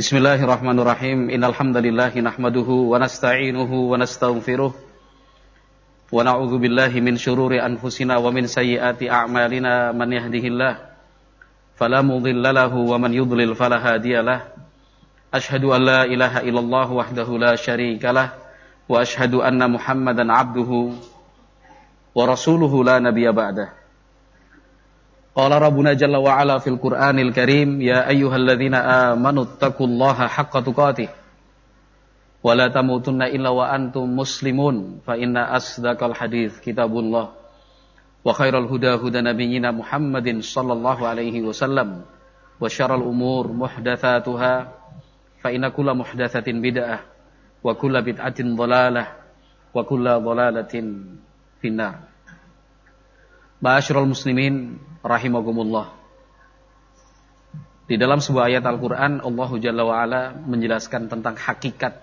Bismillahirrahmanirrahim. Innal hamdalillah nahmaduhu wa nasta'inuhu min syururi anfusina wa min sayyiati a'malina man yahdihillah fala mudilla lahu wa man yudlil. Ashhadu an la ilaha illallah wahdahu la syarikalah wa ashhadu anna Muhammadan 'abduhu wa la nabiyya ba'dah. Qala Rabbuna Jalla wa Ala fil Qur'anil Karim ya ayyuhalladzina amanu taqullaha haqqa tuqatih wa la tamutunna illa wa antum muslimun fa inna asdaqal hadits kitabullah wa khairal huda huda nabiyyina Muhammadin sallallahu alaihi wasallam wa syarral umur muhdatsatuha fa inna kulla muhdatsatin bid'ah wa kulla bid'atin dhalalah wa kulla dhalalatin finnar. Ma'asyiral muslimin rahimakumullah. Di dalam sebuah ayat Al-Qur'an Allah Jalla wa ala menjelaskan tentang hakikat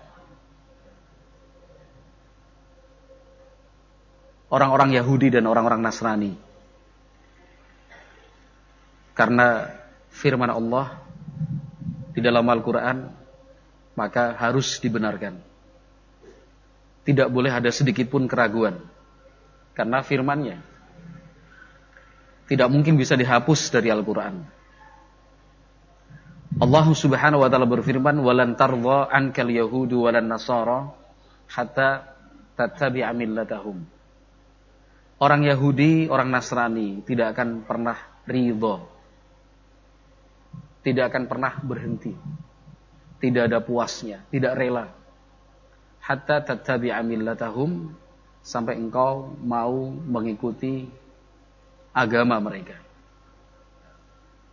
orang-orang Yahudi dan orang-orang Nasrani. Karena firman Allah di dalam Al-Qur'an maka harus dibenarkan. Tidak boleh ada sedikit pun keraguan. Karena firmannya tidak mungkin bisa dihapus dari Al-Quran. Allah Subhanahu wa taala berfirman, "Walan tardha ankal yahudu walan nasara hatta tattabi'a millatahum." Orang Yahudi, orang Nasrani tidak akan pernah ridho. Tidak akan pernah berhenti. Tidak ada puasnya, tidak rela. Hatta tattabi'a millatahum sampai engkau mau mengikuti agama mereka.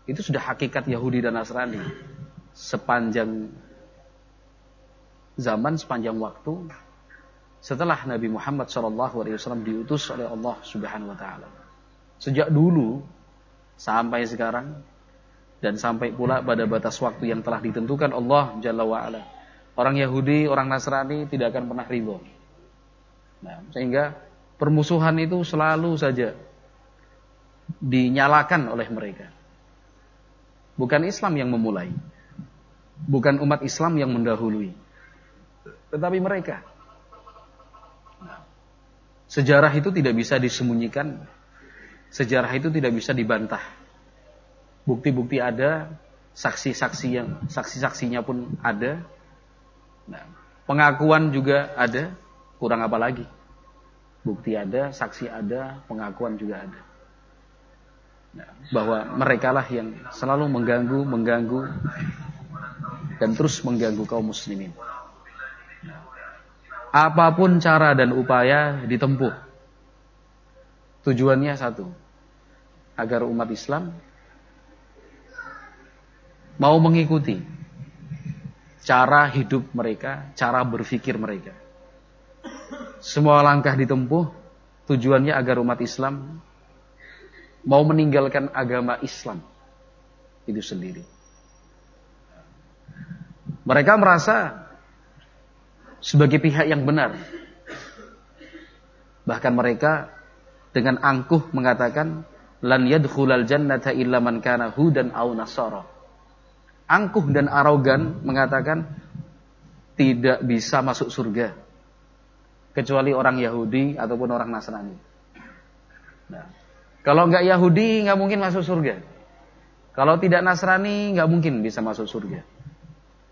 Itu sudah hakikat Yahudi dan Nasrani. Sepanjang zaman, sepanjang waktu, setelah Nabi Muhammad SAW diutus oleh Allah Subhanahu Wa Taala. Sejak dulu sampai sekarang dan sampai pula pada batas waktu yang telah ditentukan Allah Jalla wa'ala. Orang Yahudi, orang Nasrani tidak akan pernah ridho. Nah, sehingga permusuhan itu selalu saja dinyalakan oleh mereka. Bukan Islam yang memulai. Bukan umat Islam yang mendahului. Tetapi mereka. Sejarah itu tidak bisa disembunyikan. Sejarah itu tidak bisa dibantah. Bukti-bukti ada, saksi-saksi yang saksi-saksinya pun ada. Nah, pengakuan juga ada, kurang apa lagi? Bukti ada, saksi ada, pengakuan juga ada bahwa mereka lah yang selalu mengganggu, mengganggu dan terus mengganggu kaum muslimin. Apa pun cara dan upaya ditempuh. Tujuannya satu. Agar umat Islam mau mengikuti cara hidup mereka, cara berpikir mereka. Semua langkah ditempuh tujuannya agar umat Islam mau meninggalkan agama Islam itu sendiri. Mereka merasa sebagai pihak yang benar. Bahkan mereka dengan angkuh mengatakan lan yadkhulal jannata illa man kana hudan aw nasara. Angkuh dan arogan mengatakan tidak bisa masuk surga kecuali orang Yahudi ataupun orang Nasrani. Nah, kalau nggak Yahudi nggak mungkin masuk surga. Kalau tidak Nasrani nggak mungkin bisa masuk surga.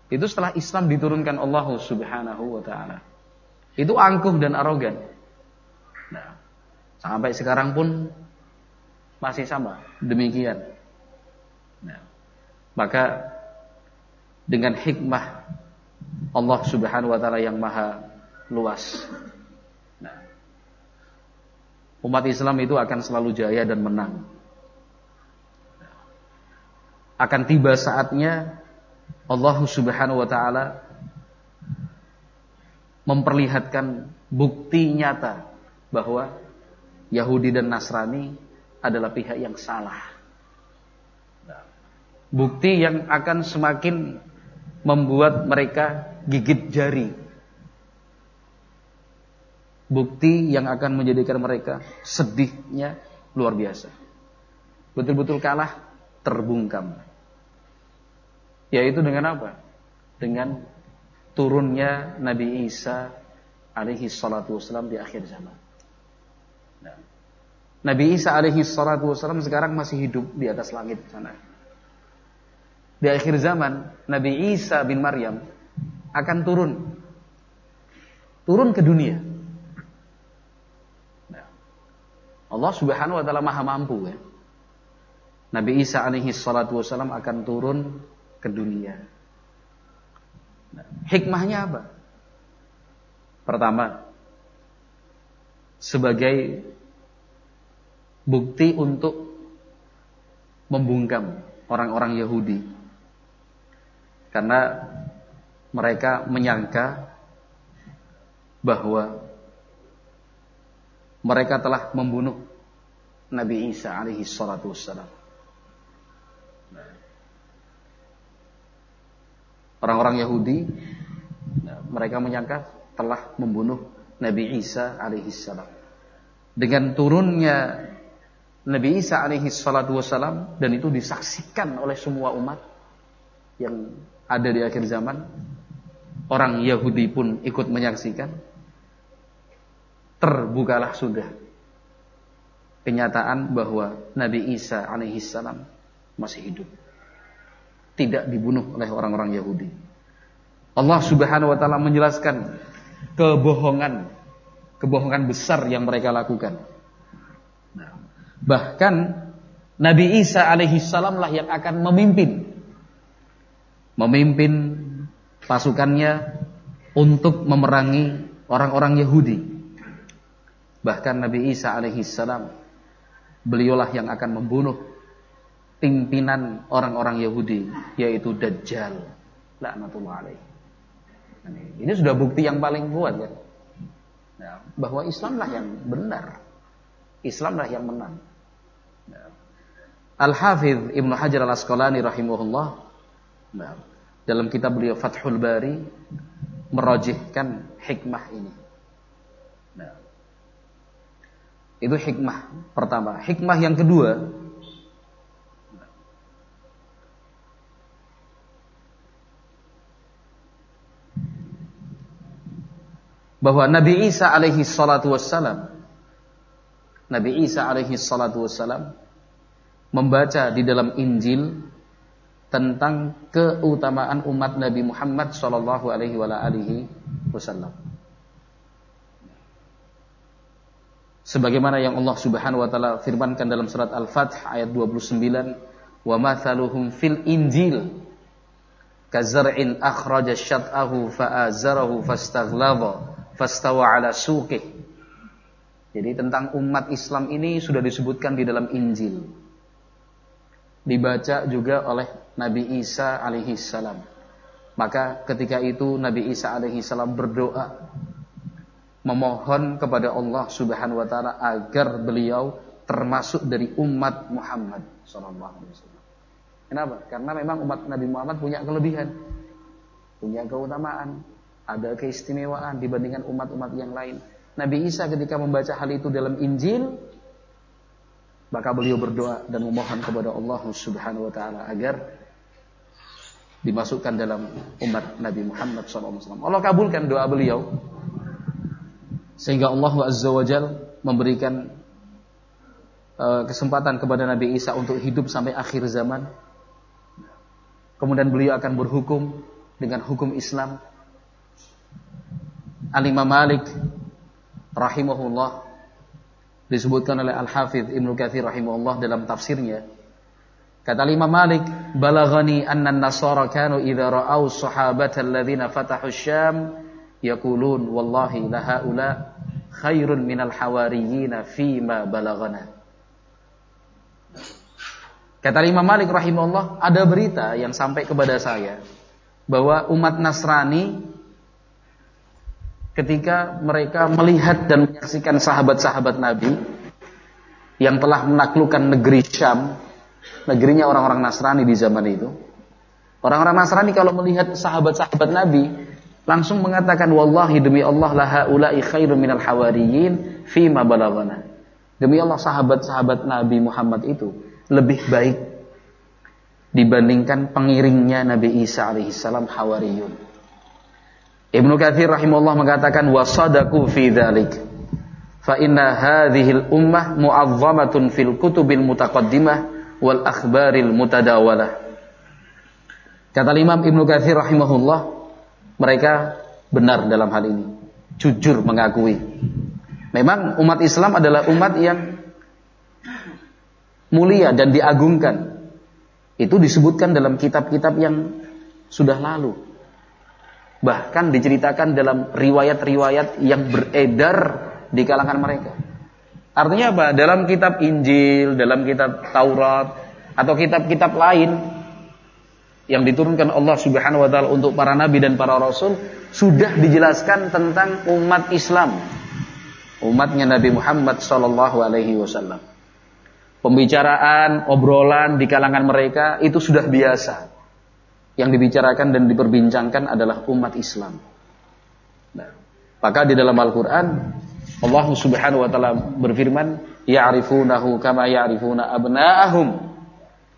Itu setelah Islam diturunkan Allah Subhanahu wa taala. Itu angkuh dan arogan. Nah, sampai sekarang pun masih sama, demikian. Nah, maka dengan hikmah Allah Subhanahu wa taala yang maha luas umat Islam itu akan selalu jaya dan menang. Akan tiba saatnya Allah Subhanahu wa taala memperlihatkan bukti nyata bahwa Yahudi dan Nasrani adalah pihak yang salah. Bukti yang akan semakin membuat mereka gigit jari bukti yang akan menjadikan mereka sedihnya luar biasa. Betul-betul kalah, terbungkam. Yaitu dengan apa? dengan turunnya Nabi Isa alaihi salatu wasallam di akhir zaman. Nah, Nabi Isa alaihi salatu wasallam sekarang masih hidup di atas langit sana. Di akhir zaman, Nabi Isa bin Maryam akan turun. Turun ke dunia. Nah, Allah subhanahu wa ta'ala maha mampu ya. Nabi Isa alaihi salatu wasallam akan turun ke dunia. Hikmahnya apa? Pertama, sebagai bukti untuk membungkam orang-orang Yahudi. Karena mereka menyangka bahwa mereka telah membunuh Nabi Isa alaihi salatu wassalam. Orang-orang Yahudi mereka menyangka telah membunuh Nabi Isa alaihi salam. Dengan turunnya Nabi Isa alaihi salatu wasalam dan itu disaksikan oleh semua umat yang ada di akhir zaman. Orang Yahudi pun ikut menyaksikan. Terbukalah sudah kenyataan bahwa Nabi Isa alaihi salam masih hidup. Tidak dibunuh oleh orang-orang Yahudi. Allah Subhanahu wa taala menjelaskan kebohongan kebohongan besar yang mereka lakukan. Bahkan Nabi Isa alaihi salam lah yang akan memimpin memimpin pasukannya untuk memerangi orang-orang Yahudi. Bahkan Nabi Isa alaihi salam beliaulah yang akan membunuh pimpinan orang-orang Yahudi yaitu Dajjal. Laknatullah. Ini sudah bukti yang paling kuat kan. Ya, bahwa Islamlah yang benar. Islamlah yang menang. Al-Hafidh Ibnu Hajar Al-Asqalani rahimahullah nah, dalam kitab beliau Fathul Bari merojihkan hikmah ini. Nah, itu hikmah pertama. Hikmah yang kedua bahwa Nabi Isa alaihi salatu wassalam Nabi Isa alaihi salatu wassalam membaca di dalam Injil tentang keutamaan umat Nabi Muhammad sallallahu alaihi wasallam. Sebagaimana yang Allah Subhanahu wa taala firmankan dalam surat Al-Fath ayat 29, "Wa mathaluhum fil Injil kazar'in akhraja syat'ahu fa'azarahu fastaghlaba fastawa 'ala suqih." Jadi tentang umat Islam ini sudah disebutkan di dalam Injil dibaca juga oleh Nabi Isa alaihi salam. Maka ketika itu Nabi Isa alaihi salam berdoa memohon kepada Allah Subhanahu wa taala agar beliau termasuk dari umat Muhammad sallallahu alaihi wasallam. Kenapa? Karena memang umat Nabi Muhammad punya kelebihan, punya keutamaan, ada keistimewaan dibandingkan umat-umat yang lain. Nabi Isa ketika membaca hal itu dalam Injil, maka beliau berdoa dan memohon kepada Allah Subhanahu wa taala agar dimasukkan dalam umat Nabi Muhammad SAW. Allah kabulkan doa beliau sehingga Allah Azza wa Jal memberikan uh, kesempatan kepada Nabi Isa untuk hidup sampai akhir zaman. Kemudian beliau akan berhukum dengan hukum Islam. Al-Imam Malik rahimahullah disebutkan oleh Al-Hafidh Ibnu Katsir rahimahullah dalam tafsirnya. Kata Imam Malik, "Balaghani anna an-nasara kanu idza ra'aw sahabata alladhina fatahu Syam yaqulun wallahi la haula khairun minal hawariyyin ma balaghana." Kata Imam Malik rahimahullah, ada berita yang sampai kepada saya bahwa umat Nasrani ketika mereka melihat dan menyaksikan sahabat-sahabat Nabi yang telah menaklukkan negeri Syam, negerinya orang-orang Nasrani di zaman itu. Orang-orang Nasrani kalau melihat sahabat-sahabat Nabi langsung mengatakan wallahi demi Allah la haula'i khairum minal hawariyin ma balaghana. Demi Allah sahabat-sahabat Nabi Muhammad itu lebih baik dibandingkan pengiringnya Nabi Isa alaihissalam Hawariyun. Ibnu Katsir rahimahullah mengatakan wasadaku fi dzalik. Fa inna hadhil ummah mu'azzamatun fil kutubil mutaqaddimah wal akhbaril mutadawalah. Kata Imam Ibnu Katsir rahimahullah, mereka benar dalam hal ini, jujur mengakui. Memang umat Islam adalah umat yang mulia dan diagungkan. Itu disebutkan dalam kitab-kitab yang sudah lalu. Bahkan diceritakan dalam riwayat-riwayat yang beredar di kalangan mereka. Artinya apa? Dalam kitab Injil, dalam kitab Taurat, atau kitab-kitab lain yang diturunkan Allah Subhanahu wa taala untuk para nabi dan para rasul sudah dijelaskan tentang umat Islam. Umatnya Nabi Muhammad sallallahu alaihi wasallam. Pembicaraan, obrolan di kalangan mereka itu sudah biasa. Yang dibicarakan dan diperbincangkan adalah umat Islam. Nah, maka di dalam Al-Qur'an Allah Subhanahu wa taala berfirman, "Ya'rifunahu kama ya'rifuna abna'ahum."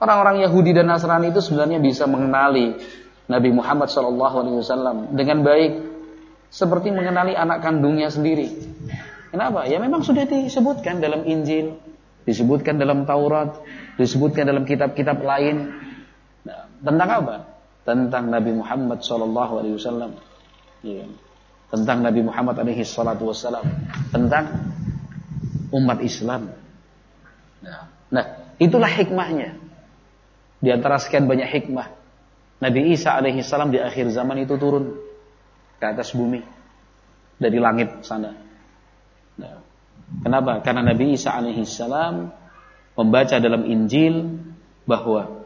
Orang-orang Yahudi dan Nasrani itu sebenarnya bisa mengenali Nabi Muhammad SAW dengan baik seperti mengenali anak kandungnya sendiri. Kenapa? Ya memang sudah disebutkan dalam Injil, disebutkan dalam Taurat, disebutkan dalam kitab-kitab lain. Nah, tentang apa? Tentang Nabi Muhammad SAW. Ya. Tentang Nabi Muhammad SAW. Tentang umat Islam. Nah, nah itulah hikmahnya. Di antara sekian banyak hikmah, Nabi Isa alaihi salam di akhir zaman itu turun ke atas bumi dari langit sana. Nah, kenapa? Karena Nabi Isa alaihi salam membaca dalam Injil bahwa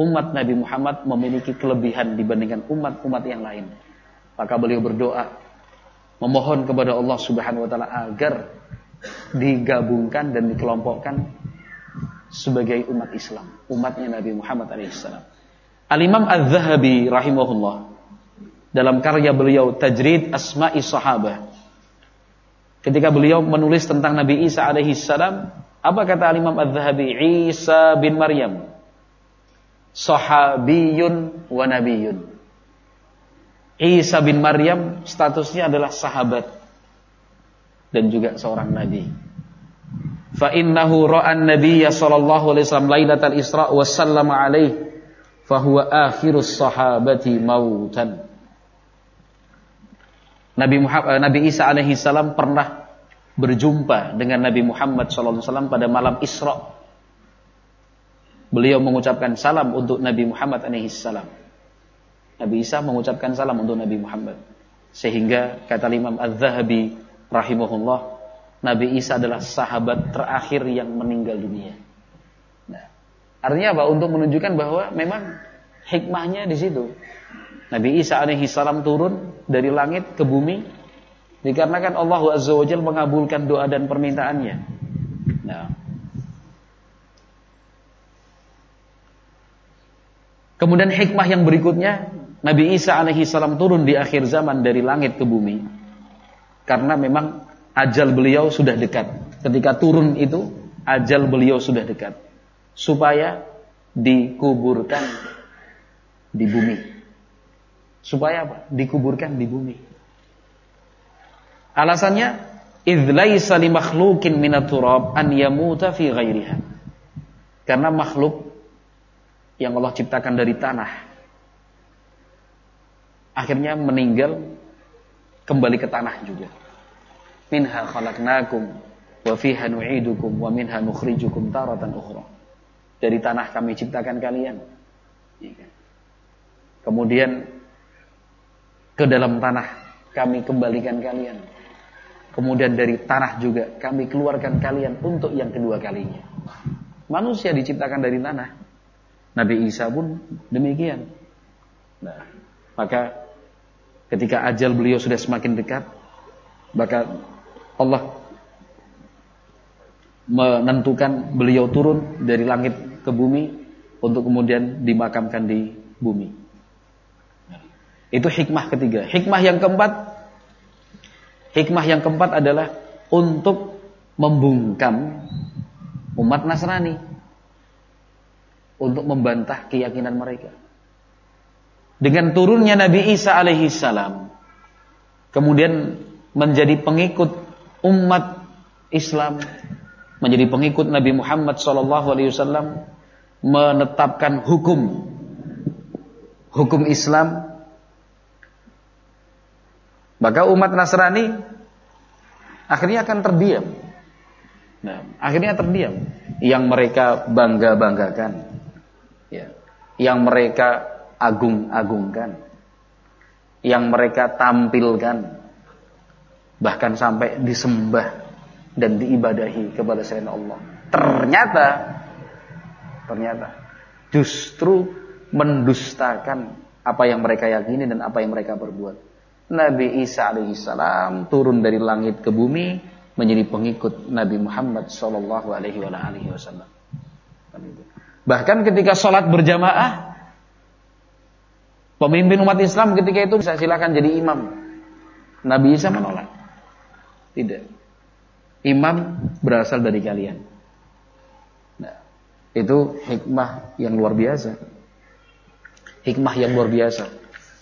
umat Nabi Muhammad memiliki kelebihan dibandingkan umat-umat yang lain. Maka beliau berdoa memohon kepada Allah Subhanahu wa taala agar digabungkan dan dikelompokkan sebagai umat Islam, umatnya Nabi Muhammad alaihissalam. Al-Imam Az-Zahabi rahimahullah dalam karya beliau Tajrid Asma'i Sahabah ketika beliau menulis tentang Nabi Isa alaihissalam, apa kata Al-Imam Az-Zahabi? Isa bin Maryam sahabiyun wa nabiyun. Isa bin Maryam statusnya adalah sahabat dan juga seorang nabi fa innahu ra'an nabiyya sallallahu alaihi wasallam lailatal isra wa sallama alaihi fa huwa akhirus sahabati mautan Nabi Muhammad, Nabi Isa alaihi salam pernah berjumpa dengan Nabi Muhammad sallallahu alaihi wasallam pada malam Isra. Beliau mengucapkan salam untuk Nabi Muhammad alaihi salam. Nabi Isa mengucapkan salam untuk Nabi Muhammad. Sehingga kata Imam Az-Zahabi rahimahullah Nabi Isa adalah sahabat terakhir yang meninggal dunia. Nah, artinya apa? Untuk menunjukkan bahwa memang hikmahnya di situ. Nabi Isa alaihi salam turun dari langit ke bumi dikarenakan Allah azza wajalla mengabulkan doa dan permintaannya. Nah, Kemudian hikmah yang berikutnya, Nabi Isa alaihi salam turun di akhir zaman dari langit ke bumi. Karena memang ajal beliau sudah dekat. Ketika turun itu, ajal beliau sudah dekat. Supaya dikuburkan di bumi. Supaya apa? Dikuburkan di bumi. Alasannya, idlaisa li makhlukin minaturab an yamuta fi ghairiha. Karena makhluk yang Allah ciptakan dari tanah akhirnya meninggal kembali ke tanah juga minha khalaqnakum wa fiha nu'idukum wa minha nukhrijukum taratan ukhra. Dari tanah kami ciptakan kalian. Iya kan? Kemudian ke dalam tanah kami kembalikan kalian. Kemudian dari tanah juga kami keluarkan kalian untuk yang kedua kalinya. Manusia diciptakan dari tanah. Nabi Isa pun demikian. Nah, maka ketika ajal beliau sudah semakin dekat, maka Allah menentukan beliau turun dari langit ke bumi untuk kemudian dimakamkan di bumi. Itu hikmah ketiga. Hikmah yang keempat, hikmah yang keempat adalah untuk membungkam umat Nasrani. untuk membantah keyakinan mereka. Dengan turunnya Nabi Isa alaihi salam kemudian menjadi pengikut umat Islam, menjadi pengikut Nabi Muhammad wasallam menetapkan hukum. Hukum Islam. Maka umat Nasrani akhirnya akan terdiam. Nah, akhirnya terdiam. Yang mereka bangga-banggakan, ya, yang mereka agung-agungkan, yang mereka tampilkan, bahkan sampai disembah dan diibadahi kepada selain Allah. Ternyata, ternyata justru mendustakan apa yang mereka yakini dan apa yang mereka perbuat. Nabi Isa alaihissalam turun dari langit ke bumi menjadi pengikut Nabi Muhammad sallallahu alaihi wasallam. Bahkan ketika sholat berjamaah, pemimpin umat Islam ketika itu bisa silakan jadi imam. Nabi Isa menolak. Tidak. Imam berasal dari kalian. Nah, itu hikmah yang luar biasa. Hikmah yang luar biasa.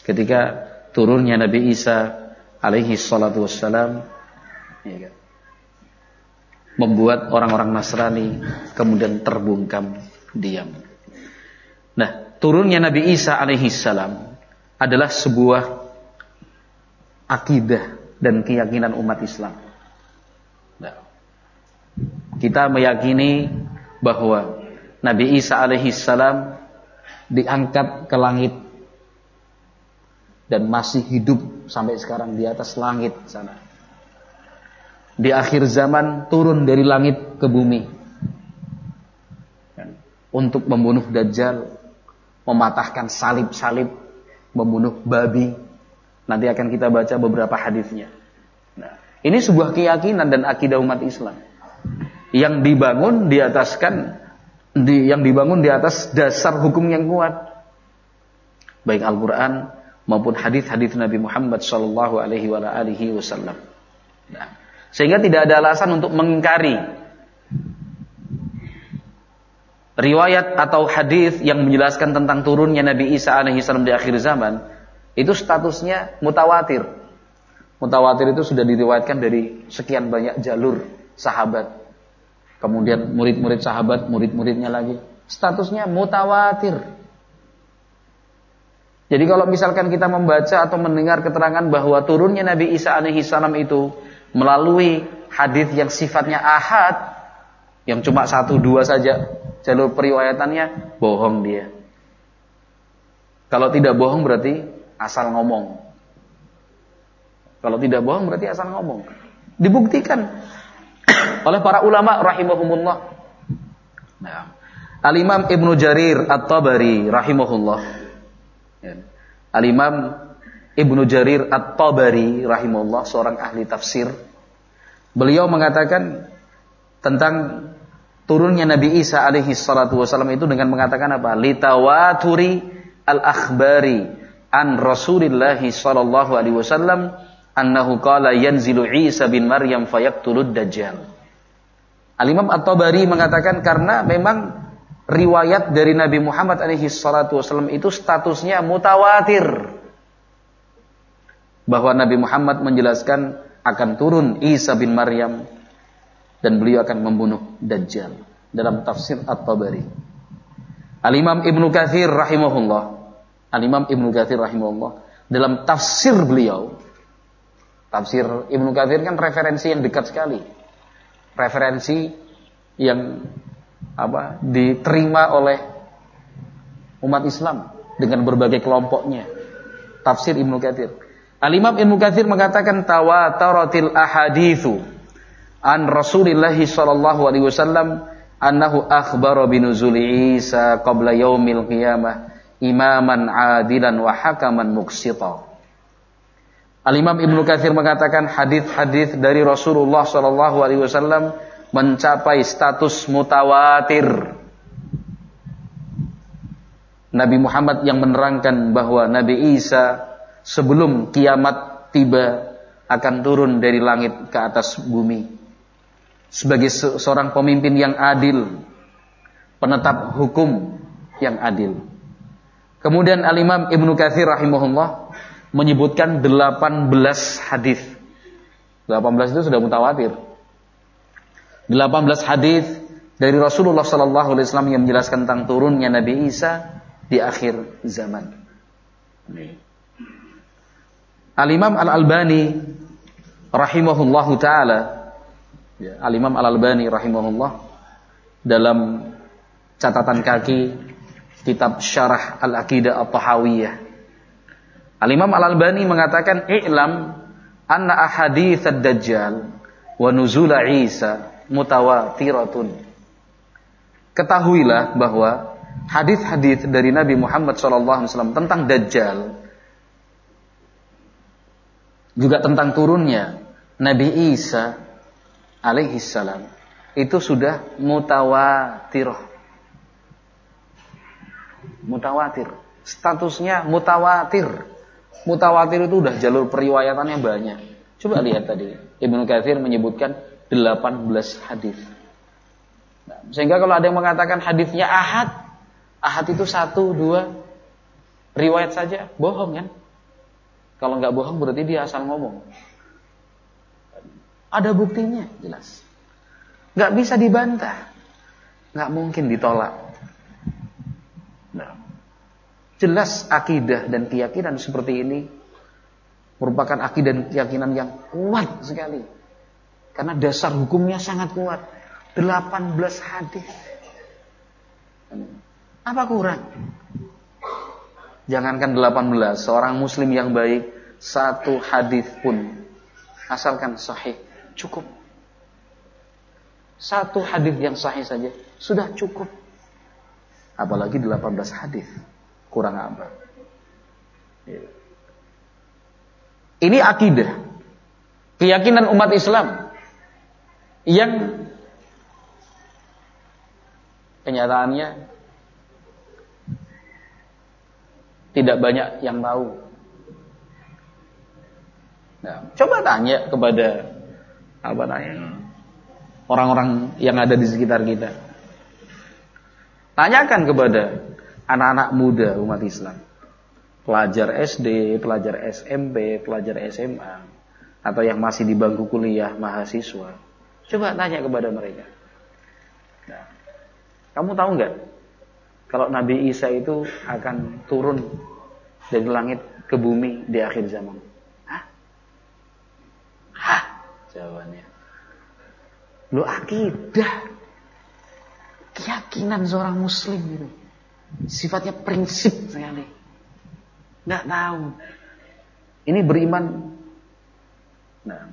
Ketika turunnya Nabi Isa alaihi salatu wassalam ya kan? membuat orang-orang Nasrani kemudian terbungkam diam. Nah, turunnya Nabi Isa alaihi salam adalah sebuah akidah dan keyakinan umat Islam. Kita meyakini bahwa Nabi Isa alaihi salam diangkat ke langit dan masih hidup sampai sekarang di atas langit sana. Di akhir zaman turun dari langit ke bumi untuk membunuh Dajjal, mematahkan salib-salib, membunuh babi. Nanti akan kita baca beberapa hadisnya. Nah, ini sebuah keyakinan dan akidah umat Islam yang dibangun di ataskan di, yang dibangun di atas dasar hukum yang kuat. Baik Al-Qur'an maupun hadis-hadis Nabi Muhammad Shallallahu Alaihi Wasallam. Nah, sehingga tidak ada alasan untuk mengingkari riwayat atau hadis yang menjelaskan tentang turunnya Nabi Isa alaihissalam di akhir zaman itu statusnya mutawatir. Mutawatir itu sudah diriwayatkan dari sekian banyak jalur sahabat. Kemudian murid-murid sahabat, murid-muridnya lagi. Statusnya mutawatir. Jadi kalau misalkan kita membaca atau mendengar keterangan bahwa turunnya Nabi Isa alaihi salam itu melalui hadis yang sifatnya ahad, yang cuma satu dua saja jalur periwayatannya, bohong dia. Kalau tidak bohong berarti asal ngomong. Kalau tidak bohong berarti asal ngomong. Dibuktikan oleh para ulama rahimahumullah. Nah, Al-Imam Ibnu Jarir At-Tabari rahimahullah Ya. Al-Imam Ibnu Jarir At-Tabari rahimahullah seorang ahli tafsir. Beliau mengatakan tentang turunnya Nabi Isa alaihi salatu wasallam itu dengan mengatakan apa? Litawaturi al-akhbari an Rasulillah sallallahu alaihi wasallam annahu qala yanzilu Isa bin Maryam fayaqtulud dajjal. Al-Imam At-Tabari mengatakan karena memang riwayat dari Nabi Muhammad alaihi salatu wasallam itu statusnya mutawatir. Bahwa Nabi Muhammad menjelaskan akan turun Isa bin Maryam dan beliau akan membunuh Dajjal dalam tafsir At-Tabari. Al-Imam Ibnu Katsir rahimahullah, Al-Imam Ibnu Katsir rahimahullah dalam tafsir beliau Tafsir Ibnu Katsir kan referensi yang dekat sekali. Referensi yang apa diterima oleh umat Islam dengan berbagai kelompoknya. Tafsir Ibnu Katsir. Al-Imam Ibnu Katsir mengatakan tawataratil ahaditsu an Rasulillah sallallahu alaihi wasallam annahu akhbara binuzuli Isa qabla yaumil qiyamah imaman adilan wa hakaman muqsita. Al-Imam Ibnu Katsir mengatakan hadis-hadis dari Rasulullah sallallahu alaihi wasallam mencapai status mutawatir. Nabi Muhammad yang menerangkan bahwa Nabi Isa sebelum kiamat tiba akan turun dari langit ke atas bumi sebagai seorang pemimpin yang adil, penetap hukum, yang adil. Kemudian Al-Imam Ibnu Katsir rahimahullah menyebutkan 18 hadis. 18 itu sudah mutawatir. 18 hadis dari Rasulullah sallallahu alaihi wasallam yang menjelaskan tentang turunnya Nabi Isa di akhir zaman. Al-Imam Al-Albani rahimahullahu taala ya, Al-Imam Al-Albani rahimahullah dalam catatan kaki kitab Syarah Al-Aqidah At-Tahawiyah. Al-Imam Al-Albani mengatakan i'lam anna ahadits ad-dajjal wa nuzul Isa mutawatiratun. Ketahuilah bahwa hadis-hadis dari Nabi Muhammad SAW tentang Dajjal juga tentang turunnya Nabi Isa alaihi salam itu sudah mutawatir mutawatir. Statusnya mutawatir. Mutawatir itu udah jalur periwayatannya banyak. Coba lihat tadi. Ibnu Katsir menyebutkan 18 hadis. Nah, sehingga kalau ada yang mengatakan hadisnya ahad, ahad itu satu, dua, riwayat saja, bohong kan? Kalau nggak bohong berarti dia asal ngomong. Ada buktinya, jelas. Nggak bisa dibantah. Nggak mungkin ditolak. Jelas akidah dan keyakinan seperti ini merupakan akidah dan keyakinan yang kuat sekali. Karena dasar hukumnya sangat kuat. 18 hadis. Apa kurang? Jangankan 18, seorang muslim yang baik satu hadis pun asalkan sahih cukup. Satu hadis yang sahih saja sudah cukup. Apalagi 18 hadis kurang apa. Ya. Ini akidah. Keyakinan umat Islam yang kenyataannya tidak banyak yang tahu. Nah, coba tanya kepada apa namanya orang-orang yang ada di sekitar kita. Tanyakan kepada anak-anak muda umat Islam. Pelajar SD, pelajar SMP, pelajar SMA, atau yang masih di bangku kuliah, mahasiswa. Coba tanya kepada mereka. Nah, kamu tahu nggak kalau Nabi Isa itu akan turun dari langit ke bumi di akhir zaman? Hah? Hah? Jawabannya. Lu akidah. Keyakinan seorang muslim itu. Sifatnya prinsip sekali. Nggak tahu. Ini beriman nah,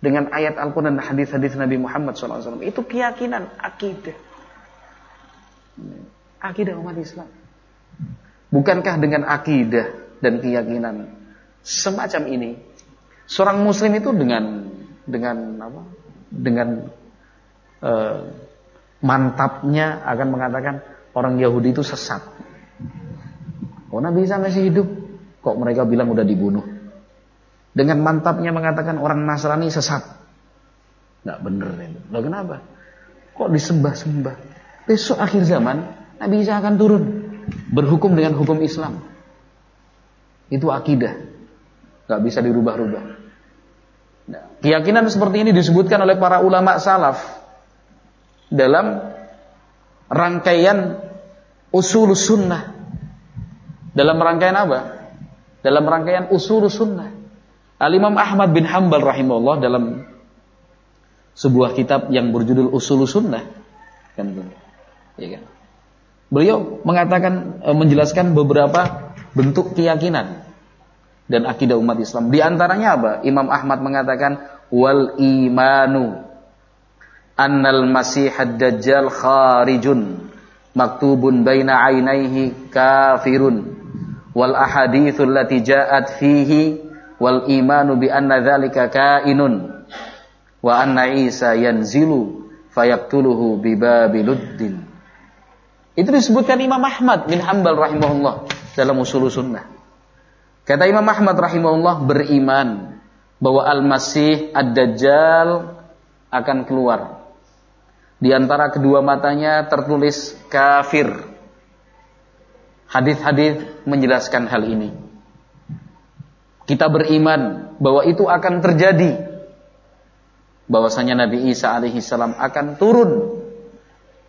dengan ayat Al-Quran dan hadis-hadis Nabi Muhammad SAW. Itu keyakinan, akidah. Akidah umat Islam. Bukankah dengan akidah dan keyakinan semacam ini, seorang Muslim itu dengan dengan apa? Dengan uh, mantapnya akan mengatakan orang Yahudi itu sesat. Oh Nabi Isa masih hidup, kok mereka bilang udah dibunuh. Dengan mantapnya mengatakan orang Nasrani sesat. Nggak bener itu. Loh kenapa? Kok disembah-sembah? Besok akhir zaman Nabi Isa akan turun berhukum dengan hukum Islam. Itu akidah. Nggak bisa dirubah-rubah. Nah, keyakinan seperti ini disebutkan oleh para ulama salaf dalam rangkaian usul sunnah. Dalam rangkaian apa? Dalam rangkaian usul sunnah. Al-Imam Ahmad bin Hambal rahimahullah dalam sebuah kitab yang berjudul Usul Sunnah kan ya kan beliau mengatakan e, menjelaskan beberapa bentuk keyakinan dan akidah umat Islam di antaranya apa Imam Ahmad mengatakan wal imanu annal masih dajjal kharijun maktubun baina ainaihi kafirun. Wal ahadithul lati ja'at fihi wal imanu bi anna dzalika kainun. Wa anna Isa yanzilu fayaktuluhu bi babiluddin. Itu disebutkan Imam Ahmad bin Hanbal rahimahullah dalam usul sunnah. Kata Imam Ahmad rahimahullah beriman bahwa Al-Masih Ad-Dajjal akan keluar di antara kedua matanya tertulis kafir. Hadis-hadis menjelaskan hal ini. Kita beriman bahwa itu akan terjadi. Bahwasanya Nabi Isa alaihi salam akan turun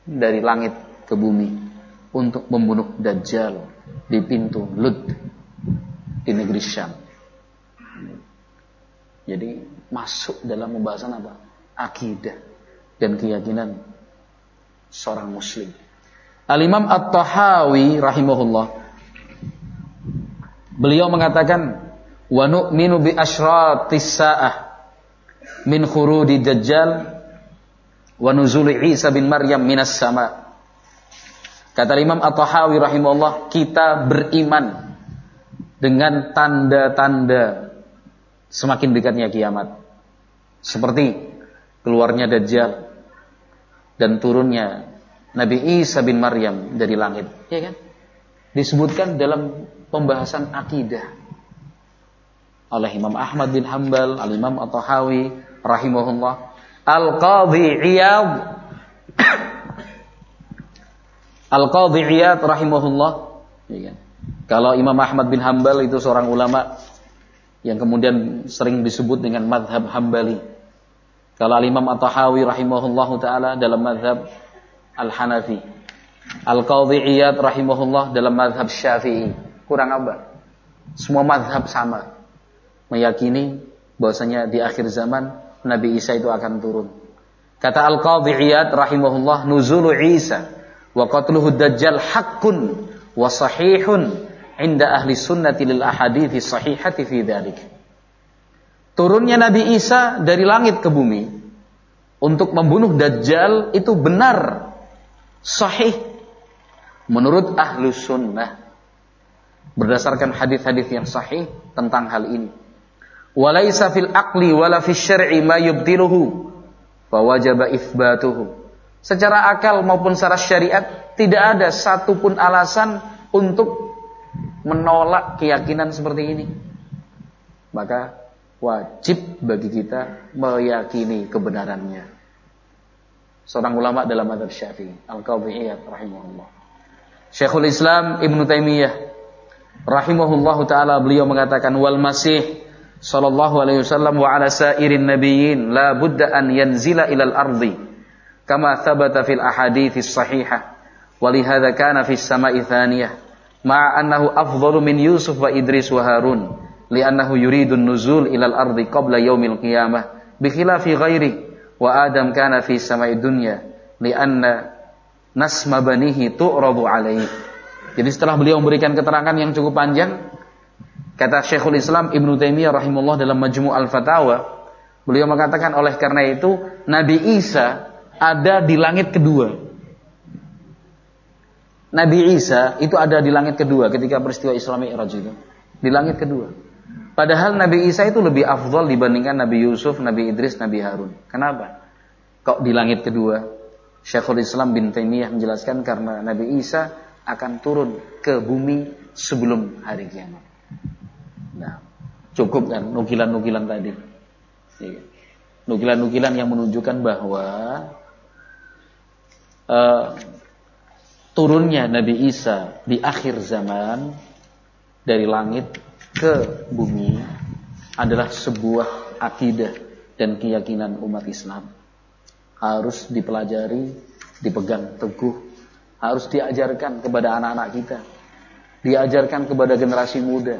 dari langit ke bumi untuk membunuh Dajjal di pintu Lud di negeri Syam. Jadi masuk dalam pembahasan apa? Akidah dan keyakinan seorang muslim. Al-Imam At-Tahawi rahimahullah beliau mengatakan wa nu'minu bi asyratis sa'ah min khurudi dajjal wa nuzuli Isa bin Maryam minas sama. Kata Imam At-Tahawi rahimahullah, kita beriman dengan tanda-tanda semakin dekatnya kiamat. Seperti keluarnya Dajjal dan turunnya Nabi Isa bin Maryam dari langit, ya kan? Disebutkan dalam pembahasan akidah oleh Imam Ahmad bin Hambal, Al Imam At-Tahawi rahimahullah, Al-Qadhi Iyad Al-Qadhi Iyad rahimahullah, ya kan? Kalau Imam Ahmad bin Hambal itu seorang ulama yang kemudian sering disebut dengan madhab Hambali. Kalau Al-Imam At-Tahawi rahimahullah taala dalam madhab Al-Hanafi. Al-Qadhi Iyad rahimahullah dalam madhab Syafi'i. Kurang apa? Semua madhab sama meyakini bahwasanya di akhir zaman Nabi Isa itu akan turun. Kata Al-Qadhi Iyad rahimahullah nuzulu Isa wa qatluhu dajjal haqqun wa sahihun inda ahli sunnati lil ahadithi sahihati fi dhalik. Turunnya Nabi Isa dari langit ke bumi untuk membunuh Dajjal itu benar sahih menurut ahlu sunnah. Berdasarkan hadis-hadis yang sahih tentang hal ini. Walaisa fil aqli wala fis syar'i ma yubtiluhu fawajaba itsbatuhu secara akal maupun secara syariat tidak ada satupun alasan untuk menolak keyakinan seperti ini. Maka wajib bagi kita meyakini kebenarannya. Seorang ulama dalam madhab syafi'i, Al-Qawbi'iyat rahimahullah. Syekhul Islam Ibn Taymiyah, rahimahullahu taala beliau mengatakan wal masih sallallahu alaihi wasallam wa ala sairin nabiyyin la budda an yanzila ilal ardi kama thabata fil ahadithis sahihah wa lihadza kana fis sama'i thaniyah ma'a annahu afdalu min Yusuf wa Idris wa Harun li'annahu yuridun nuzul ilal ardi qabla yaumil qiyamah bikhilafi ghairi wa adam kana fi sama'i dunya li'anna nasma banihi عليه. alaihi jadi setelah beliau memberikan keterangan yang cukup panjang kata Syekhul Islam Ibnu Taimiyah rahimullah dalam Majmu' al-Fatawa beliau mengatakan oleh karena itu Nabi Isa ada di langit kedua. Nabi Isa itu ada di langit kedua ketika peristiwa Islam Mi'raj itu. Di langit kedua. Padahal Nabi Isa itu lebih afdol dibandingkan Nabi Yusuf, Nabi Idris, Nabi Harun. Kenapa? Kok di langit kedua? Syekhul Islam bin Taimiyah menjelaskan karena Nabi Isa akan turun ke bumi sebelum hari kiamat. Nah, cukup kan nukilan-nukilan tadi. Iya. Nukilan-nukilan yang menunjukkan bahwa uh, turunnya Nabi Isa di akhir zaman dari langit ke bumi adalah sebuah akidah dan keyakinan umat Islam. Harus dipelajari, dipegang teguh, harus diajarkan kepada anak-anak kita, diajarkan kepada generasi muda,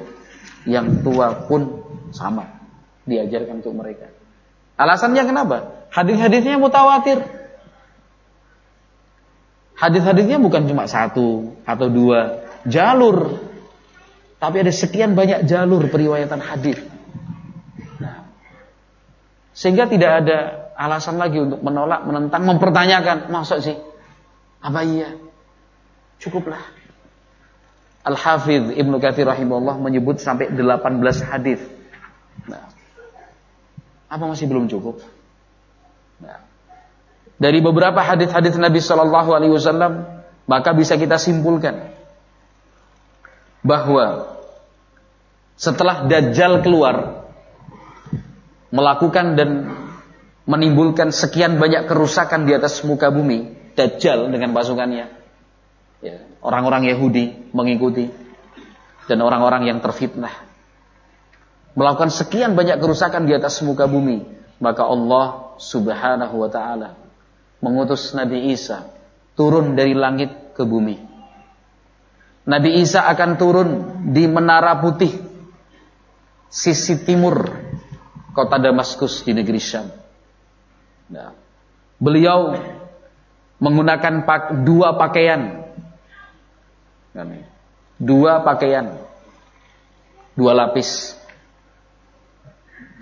yang tua pun sama diajarkan untuk mereka. Alasannya kenapa? Hadis-hadisnya mutawatir. Hadis-hadisnya bukan cuma satu atau dua jalur, tapi ada sekian banyak jalur periwayatan hadis. Nah, sehingga tidak ada alasan lagi untuk menolak, menentang, mempertanyakan, masa sih? Apa iya? Cukuplah. Al-Hafidh Ibnu Katsir rahimahullah menyebut sampai 18 hadis. Nah, apa masih belum cukup? Nah, dari beberapa hadis-hadis Nabi Shallallahu Alaihi Wasallam maka bisa kita simpulkan bahwa setelah Dajjal keluar melakukan dan menimbulkan sekian banyak kerusakan di atas muka bumi, Dajjal dengan pasukannya Ya, orang-orang Yahudi mengikuti dan orang-orang yang terfitnah melakukan sekian banyak kerusakan di atas muka bumi, maka Allah Subhanahu wa taala mengutus Nabi Isa turun dari langit ke bumi. Nabi Isa akan turun di menara putih sisi timur kota Damaskus di negeri Syam. Nah, beliau menggunakan dua pakaian. Dua pakaian. Dua lapis.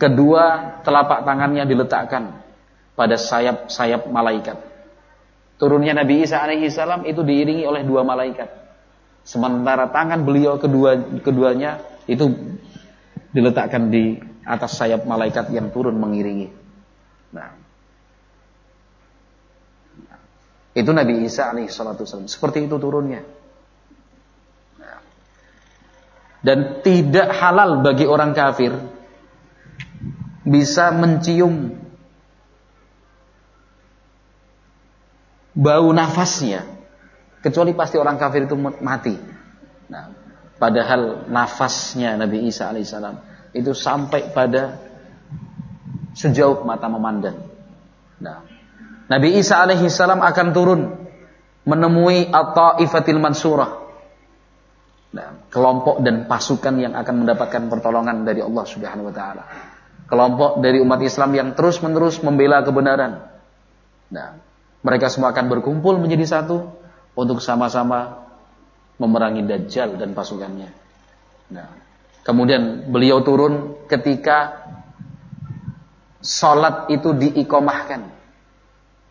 Kedua telapak tangannya diletakkan pada sayap-sayap malaikat. Turunnya Nabi Isa alaihi salam itu diiringi oleh dua malaikat. Sementara tangan beliau kedua keduanya itu diletakkan di atas sayap malaikat yang turun mengiringi. Nah, Itu Nabi Isa alaihi salatu wasallam. Seperti itu turunnya. Dan tidak halal bagi orang kafir bisa mencium bau nafasnya kecuali pasti orang kafir itu mati. Nah, padahal nafasnya Nabi Isa alaihissalam itu sampai pada sejauh mata memandang. Nah, Nabi Isa alaihi salam akan turun menemui At-Taifatil Mansurah. Nah, kelompok dan pasukan yang akan mendapatkan pertolongan dari Allah Subhanahu wa taala. Kelompok dari umat Islam yang terus-menerus membela kebenaran. Nah, mereka semua akan berkumpul menjadi satu untuk sama-sama memerangi Dajjal dan pasukannya. Nah, kemudian beliau turun ketika salat itu diikomahkan.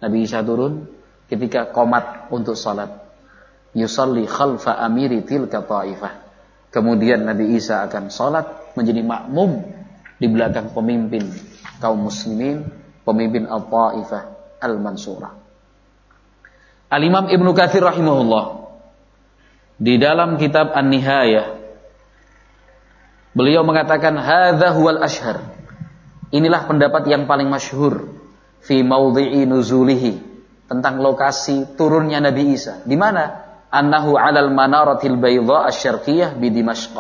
Nabi Isa turun ketika komat untuk salat. Yusalli khalfa amiri tilka ta'ifah. Kemudian Nabi Isa akan salat menjadi makmum di belakang pemimpin kaum muslimin, pemimpin al-ta'ifah al-mansurah. Al-Imam Ibnu Katsir rahimahullah di dalam kitab An-Nihayah beliau mengatakan hadza huwal ashhar. Inilah pendapat yang paling masyhur fi maudhi'i nuzulihi tentang lokasi turunnya Nabi Isa. Di mana? Annahu 'alal manaratil baydha asy-syarqiyyah bi Dimashq.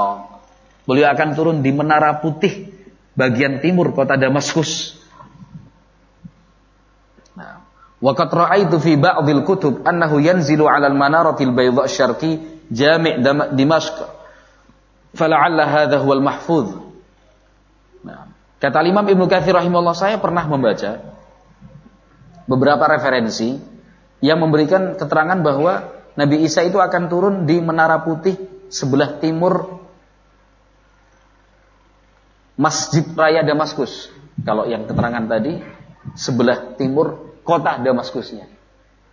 Beliau akan turun di menara putih bagian timur kota Damaskus. Nah, ra'aitu fi ba'dil kutub annahu yanzilu 'alal manaratil baydha asy-syarqi jami' Dimashq. Fala'alla hadha huwal mahfuz. Nah, kata Imam Ibnu Katsir rahimahullah saya pernah membaca beberapa referensi yang memberikan keterangan bahwa Nabi Isa itu akan turun di Menara Putih sebelah timur Masjid Raya Damaskus. Kalau yang keterangan tadi sebelah timur kota Damaskusnya.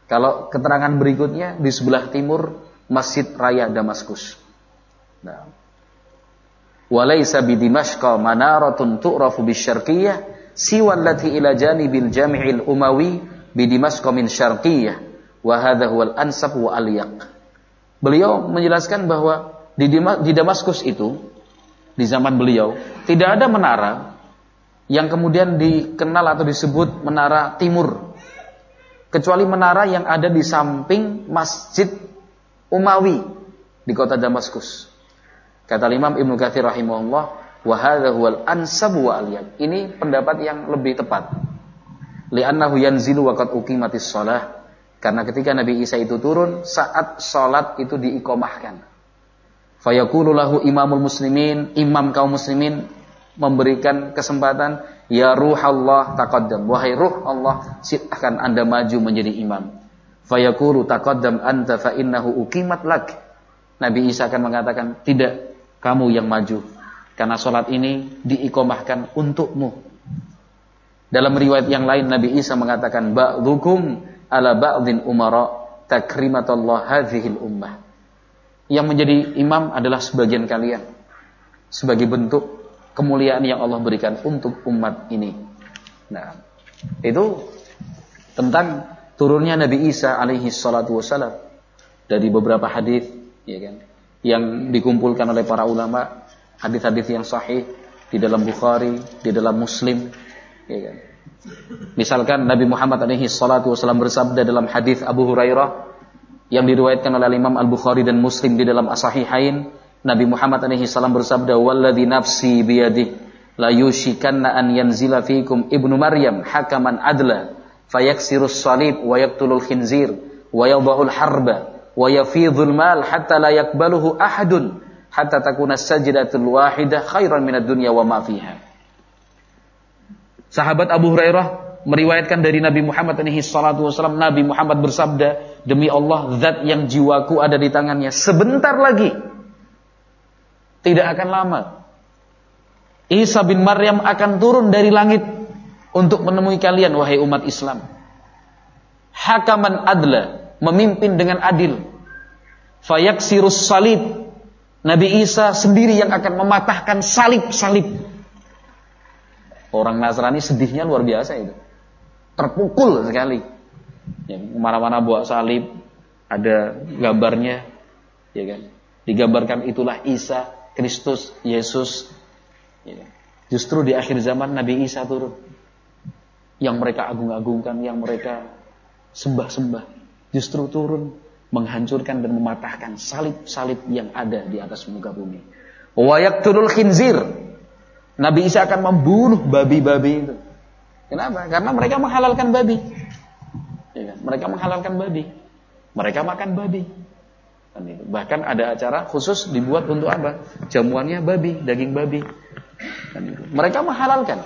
Kalau keterangan berikutnya di sebelah timur Masjid Raya Damaskus. Nah. Walaysa bi Dimashqa manaratun tu'rafu bisyarqiyah siwa allati ila janibil jami'il umawi bi Dimashq min syarqiyah wa hadha huwal ansab wa aliyaq. Beliau menjelaskan bahwa di, di Damaskus itu di zaman beliau tidak ada menara yang kemudian dikenal atau disebut menara timur kecuali menara yang ada di samping Masjid Umawi di kota Damaskus. Kata Imam Ibnu Katsir rahimahullah, Wa hadza huwal ansab wa aliyab. Ini pendapat yang lebih tepat. Li'annahu yanzilu wa qad uqimatis shalah. Karena ketika Nabi Isa itu turun saat salat itu diikomahkan. Fayaqulu lahu imamul muslimin, imam kaum muslimin memberikan kesempatan ya ruh Allah taqaddam wahai ruh Allah silahkan Anda maju menjadi imam. Fayaqulu taqaddam anta fa innahu uqimat lak. Nabi Isa akan mengatakan tidak kamu yang maju karena sholat ini diikomahkan untukmu. Dalam riwayat yang lain Nabi Isa mengatakan ba'dukum ala ba'din umara takrimatullah hadhil ummah. Yang menjadi imam adalah sebagian kalian sebagai bentuk kemuliaan yang Allah berikan untuk umat ini. Nah, itu tentang turunnya Nabi Isa alaihi salatu wasalam dari beberapa hadis ya kan yang dikumpulkan oleh para ulama hadis-hadis yang sahih di dalam Bukhari, di dalam Muslim, ya kan? Misalkan Nabi Muhammad alaihi salatu wasallam bersabda dalam hadis Abu Hurairah yang diriwayatkan oleh Imam Al-Bukhari dan Muslim di dalam As-Sahihain Nabi Muhammad alaihi salam bersabda walladzi nafsi biyadih la yushikanna an yanzila fikum ibnu Maryam hakaman adla fayaksirus salib wa yaqtulul khinzir wa yadha'ul harba wa yafidhul mal hatta la yakbaluhu ahadun hatta takuna sajdatul wahidah khairan minad dunya wa ma fiha. Sahabat Abu Hurairah meriwayatkan dari Nabi Muhammad alaihi salatu wasallam Nabi Muhammad bersabda demi Allah zat yang jiwaku ada di tangannya sebentar lagi tidak akan lama. Isa bin Maryam akan turun dari langit untuk menemui kalian wahai umat Islam. Hakaman adla memimpin dengan adil. Fayaksirus salib Nabi Isa sendiri yang akan mematahkan salib-salib. Orang Nasrani sedihnya luar biasa itu. Terpukul sekali. Ya, mana-mana buat salib, ada gambarnya, ya kan? Digambarkan itulah Isa, Kristus, Yesus. Ya. Justru di akhir zaman Nabi Isa turun. Yang mereka agung-agungkan, yang mereka sembah-sembah. Justru turun menghancurkan dan mematahkan salib-salib yang ada di atas muka bumi. Wayak turul khinzir. Nabi Isa akan membunuh babi-babi itu. Kenapa? Karena mereka menghalalkan babi. Ya kan? Mereka menghalalkan babi. Mereka makan babi. Kan Bahkan ada acara khusus dibuat untuk apa? Jamuannya babi, daging babi. Kan Mereka menghalalkan.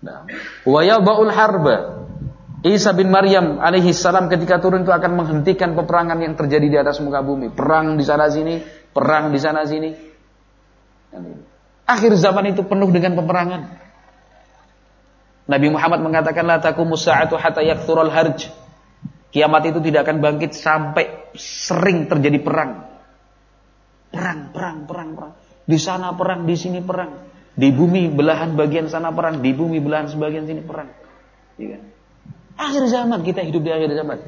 Nah. Wayabaul harba. Isa bin Maryam alaihi salam ketika turun itu akan menghentikan peperangan yang terjadi di atas muka bumi. Perang di sana sini, perang di sana sini. Kan Akhir zaman itu penuh dengan peperangan. Nabi Muhammad mengatakan la taqumu sa'atu hatta yakthurul harj. Kiamat itu tidak akan bangkit sampai sering terjadi perang. Perang, perang, perang, perang. Di sana perang, di sini perang. Di bumi belahan bagian sana perang, di bumi belahan sebagian sini perang. Ya Akhir zaman kita hidup di akhir zaman.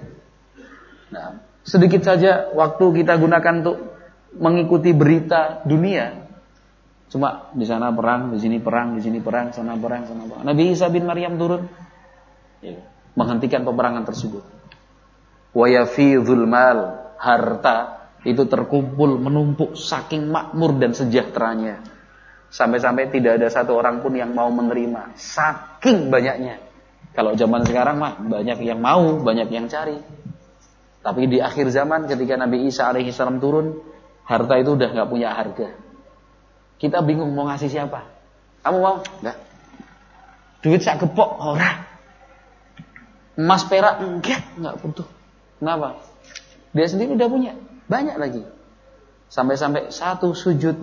Nah, sedikit saja waktu kita gunakan untuk mengikuti berita dunia, Cuma di sana perang, di sini perang, di sini perang, sana perang, sana perang. Nabi Isa bin Maryam turun ya, menghentikan peperangan tersebut. Wa yafidhul mal, harta itu terkumpul menumpuk saking makmur dan sejahteranya. Sampai-sampai tidak ada satu orang pun yang mau menerima. Saking banyaknya. Kalau zaman sekarang mah banyak yang mau, banyak yang cari. Tapi di akhir zaman ketika Nabi Isa alaihi salam turun, harta itu udah nggak punya harga. Kita bingung mau ngasih siapa. Kamu mau? Enggak. Duit sak gepok ora. Emas perak enggak, enggak butuh. Kenapa? Dia sendiri udah punya, banyak lagi. Sampai-sampai satu sujud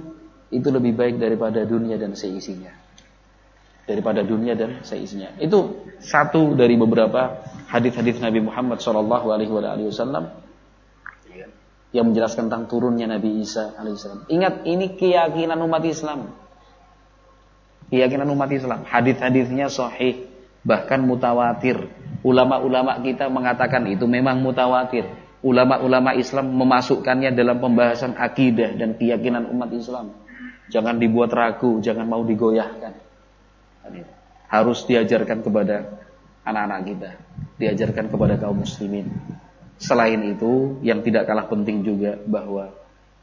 itu lebih baik daripada dunia dan seisinya. Daripada dunia dan seisinya. Itu satu dari beberapa hadis-hadis Nabi Muhammad SAW yang menjelaskan tentang turunnya Nabi Isa alaihissalam. Ingat ini keyakinan umat Islam. Keyakinan umat Islam. Hadis-hadisnya sahih, bahkan mutawatir. Ulama-ulama kita mengatakan itu memang mutawatir. Ulama-ulama Islam memasukkannya dalam pembahasan akidah dan keyakinan umat Islam. Jangan dibuat ragu, jangan mau digoyahkan. Harus diajarkan kepada anak-anak kita, diajarkan kepada kaum muslimin. Selain itu, yang tidak kalah penting juga bahwa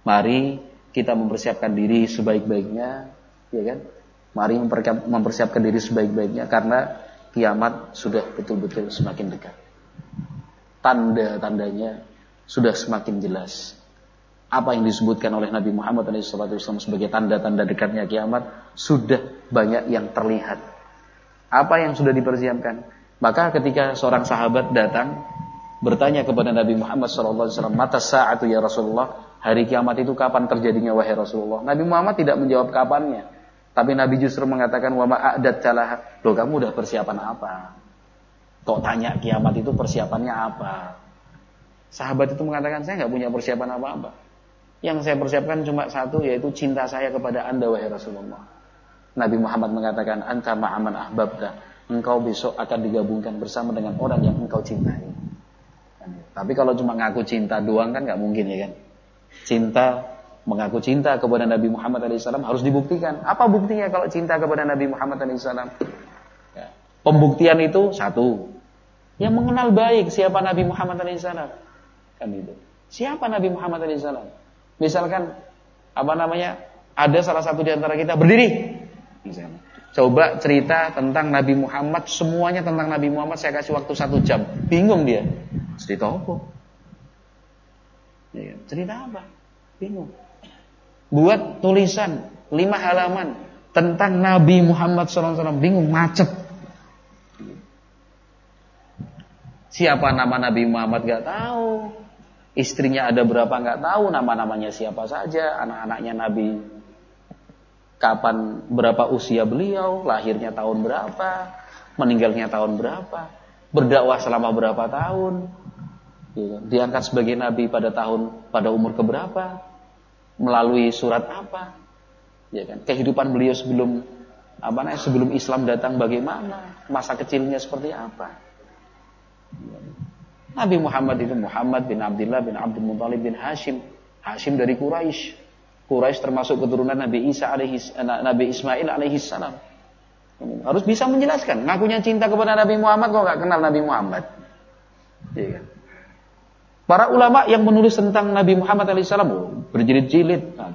mari kita mempersiapkan diri sebaik-baiknya, ya kan? Mari mempersiapkan diri sebaik-baiknya karena kiamat sudah betul-betul semakin dekat. Tanda-tandanya sudah semakin jelas. Apa yang disebutkan oleh Nabi Muhammad SAW sebagai tanda-tanda dekatnya kiamat sudah banyak yang terlihat. Apa yang sudah dipersiapkan? Maka ketika seorang sahabat datang bertanya kepada Nabi Muhammad SAW, mata saat ya Rasulullah, hari kiamat itu kapan terjadinya wahai Rasulullah? Nabi Muhammad tidak menjawab kapannya, tapi Nabi justru mengatakan wa ma'adat calah, loh kamu udah persiapan apa? Kok tanya kiamat itu persiapannya apa? Sahabat itu mengatakan saya nggak punya persiapan apa-apa. Yang saya persiapkan cuma satu yaitu cinta saya kepada anda wahai Rasulullah. Nabi Muhammad mengatakan anta ma'aman ahbabta. Engkau besok akan digabungkan bersama dengan orang yang engkau cintai. Tapi kalau cuma ngaku cinta doang kan nggak mungkin ya kan. Cinta mengaku cinta kepada Nabi Muhammad SAW harus dibuktikan. Apa buktinya kalau cinta kepada Nabi Muhammad SAW? Ya. Pembuktian itu satu, yang mengenal baik siapa Nabi Muhammad SAW. Kan itu. Siapa Nabi Muhammad SAW? Misalkan apa namanya? Ada salah satu di antara kita berdiri. Misalnya. Coba cerita tentang Nabi Muhammad, semuanya tentang Nabi Muhammad saya kasih waktu satu jam. Bingung dia. Cerita apa? Ya, cerita apa? Bingung. Buat tulisan lima halaman tentang Nabi Muhammad SAW. Bingung, macet. Siapa nama Nabi Muhammad gak tahu. Istrinya ada berapa nggak tahu, nama-namanya siapa saja, anak-anaknya Nabi kapan berapa usia beliau, lahirnya tahun berapa, meninggalnya tahun berapa, berdakwah selama berapa tahun, ya, diangkat sebagai nabi pada tahun pada umur keberapa, melalui surat apa, ya kan, kehidupan beliau sebelum apa namanya sebelum Islam datang bagaimana, masa kecilnya seperti apa. Nabi Muhammad itu Muhammad bin Abdullah bin Abdul Muthalib bin Hashim. Hashim dari Quraisy. Quraisy termasuk keturunan Nabi Isa alaihi Nabi Ismail alaihi salam. Harus bisa menjelaskan. Ngakunya cinta kepada Nabi Muhammad kok nggak kenal Nabi Muhammad. Iya kan? Para ulama yang menulis tentang Nabi Muhammad alaihissalam oh, berjilid-jilid, nah,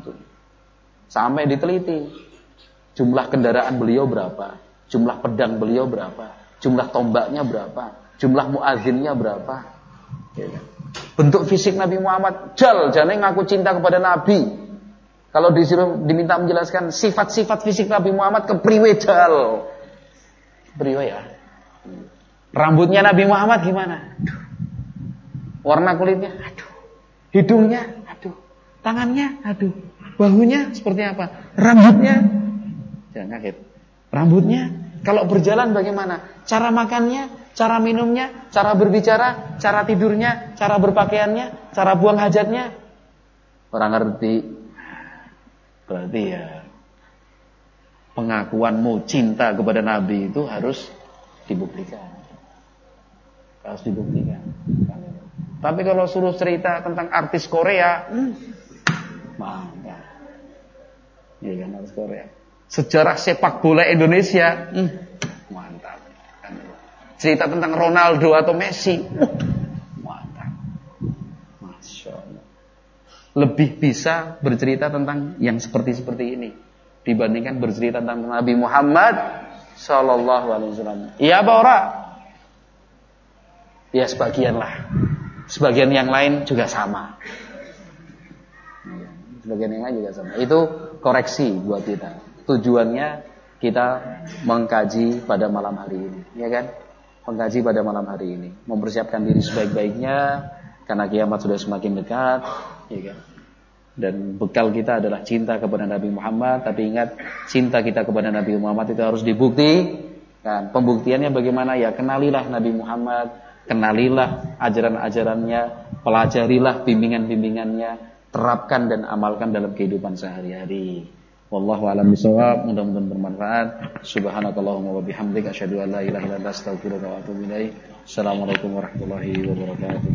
sampai diteliti jumlah kendaraan beliau berapa, jumlah pedang beliau berapa, jumlah tombaknya berapa, Jumlah muazinnya berapa? Ya kan? Bentuk fisik Nabi Muhammad jal, jangan ngaku cinta kepada Nabi. Kalau disuruh diminta menjelaskan sifat-sifat fisik Nabi Muhammad kepriwe jal. Kepriwe ya. Rambutnya Nabi Muhammad gimana? Warna kulitnya, aduh. Hidungnya, aduh. Tangannya, aduh. Bahunya seperti apa? Rambutnya, jangan kaget. Rambutnya, kalau berjalan bagaimana? Cara makannya, cara minumnya, cara berbicara, cara tidurnya, cara berpakaiannya, cara buang hajatnya. Orang ngerti. Berarti ya pengakuanmu cinta kepada Nabi itu harus dibuktikan. Harus dibuktikan. Tapi kalau suruh cerita tentang artis Korea, hmm, mantap. Iya kan artis Korea. Sejarah sepak bola Indonesia, hmm, mantap cerita tentang Ronaldo atau Messi. mantap. Masya Allah. Lebih bisa bercerita tentang yang seperti-seperti ini. Dibandingkan bercerita tentang Nabi Muhammad Sallallahu Alaihi Wasallam. Iya apa ora? Ya sebagian lah. Sebagian yang lain juga sama. Sebagian yang lain juga sama. Itu koreksi buat kita. Tujuannya kita mengkaji pada malam hari ini, ya kan? mengkaji pada malam hari ini, mempersiapkan diri sebaik-baiknya karena kiamat sudah semakin dekat, ya kan? Dan bekal kita adalah cinta kepada Nabi Muhammad, tapi ingat cinta kita kepada Nabi Muhammad itu harus dibukti. Kan? Pembuktiannya bagaimana ya? Kenalilah Nabi Muhammad, Kenalilah ajaran-ajarannya, pelajarilah bimbingan-bimbingannya, terapkan dan amalkan dalam kehidupan sehari-hari. Wallahu a'lam bishawab. Mudah-mudahan bermanfaat. Subhanakallahumma wa bihamdik asyhadu an la ilaha illa anta astaghfiruka wa atubu ilaik. Assalamualaikum warahmatullahi wabarakatuh.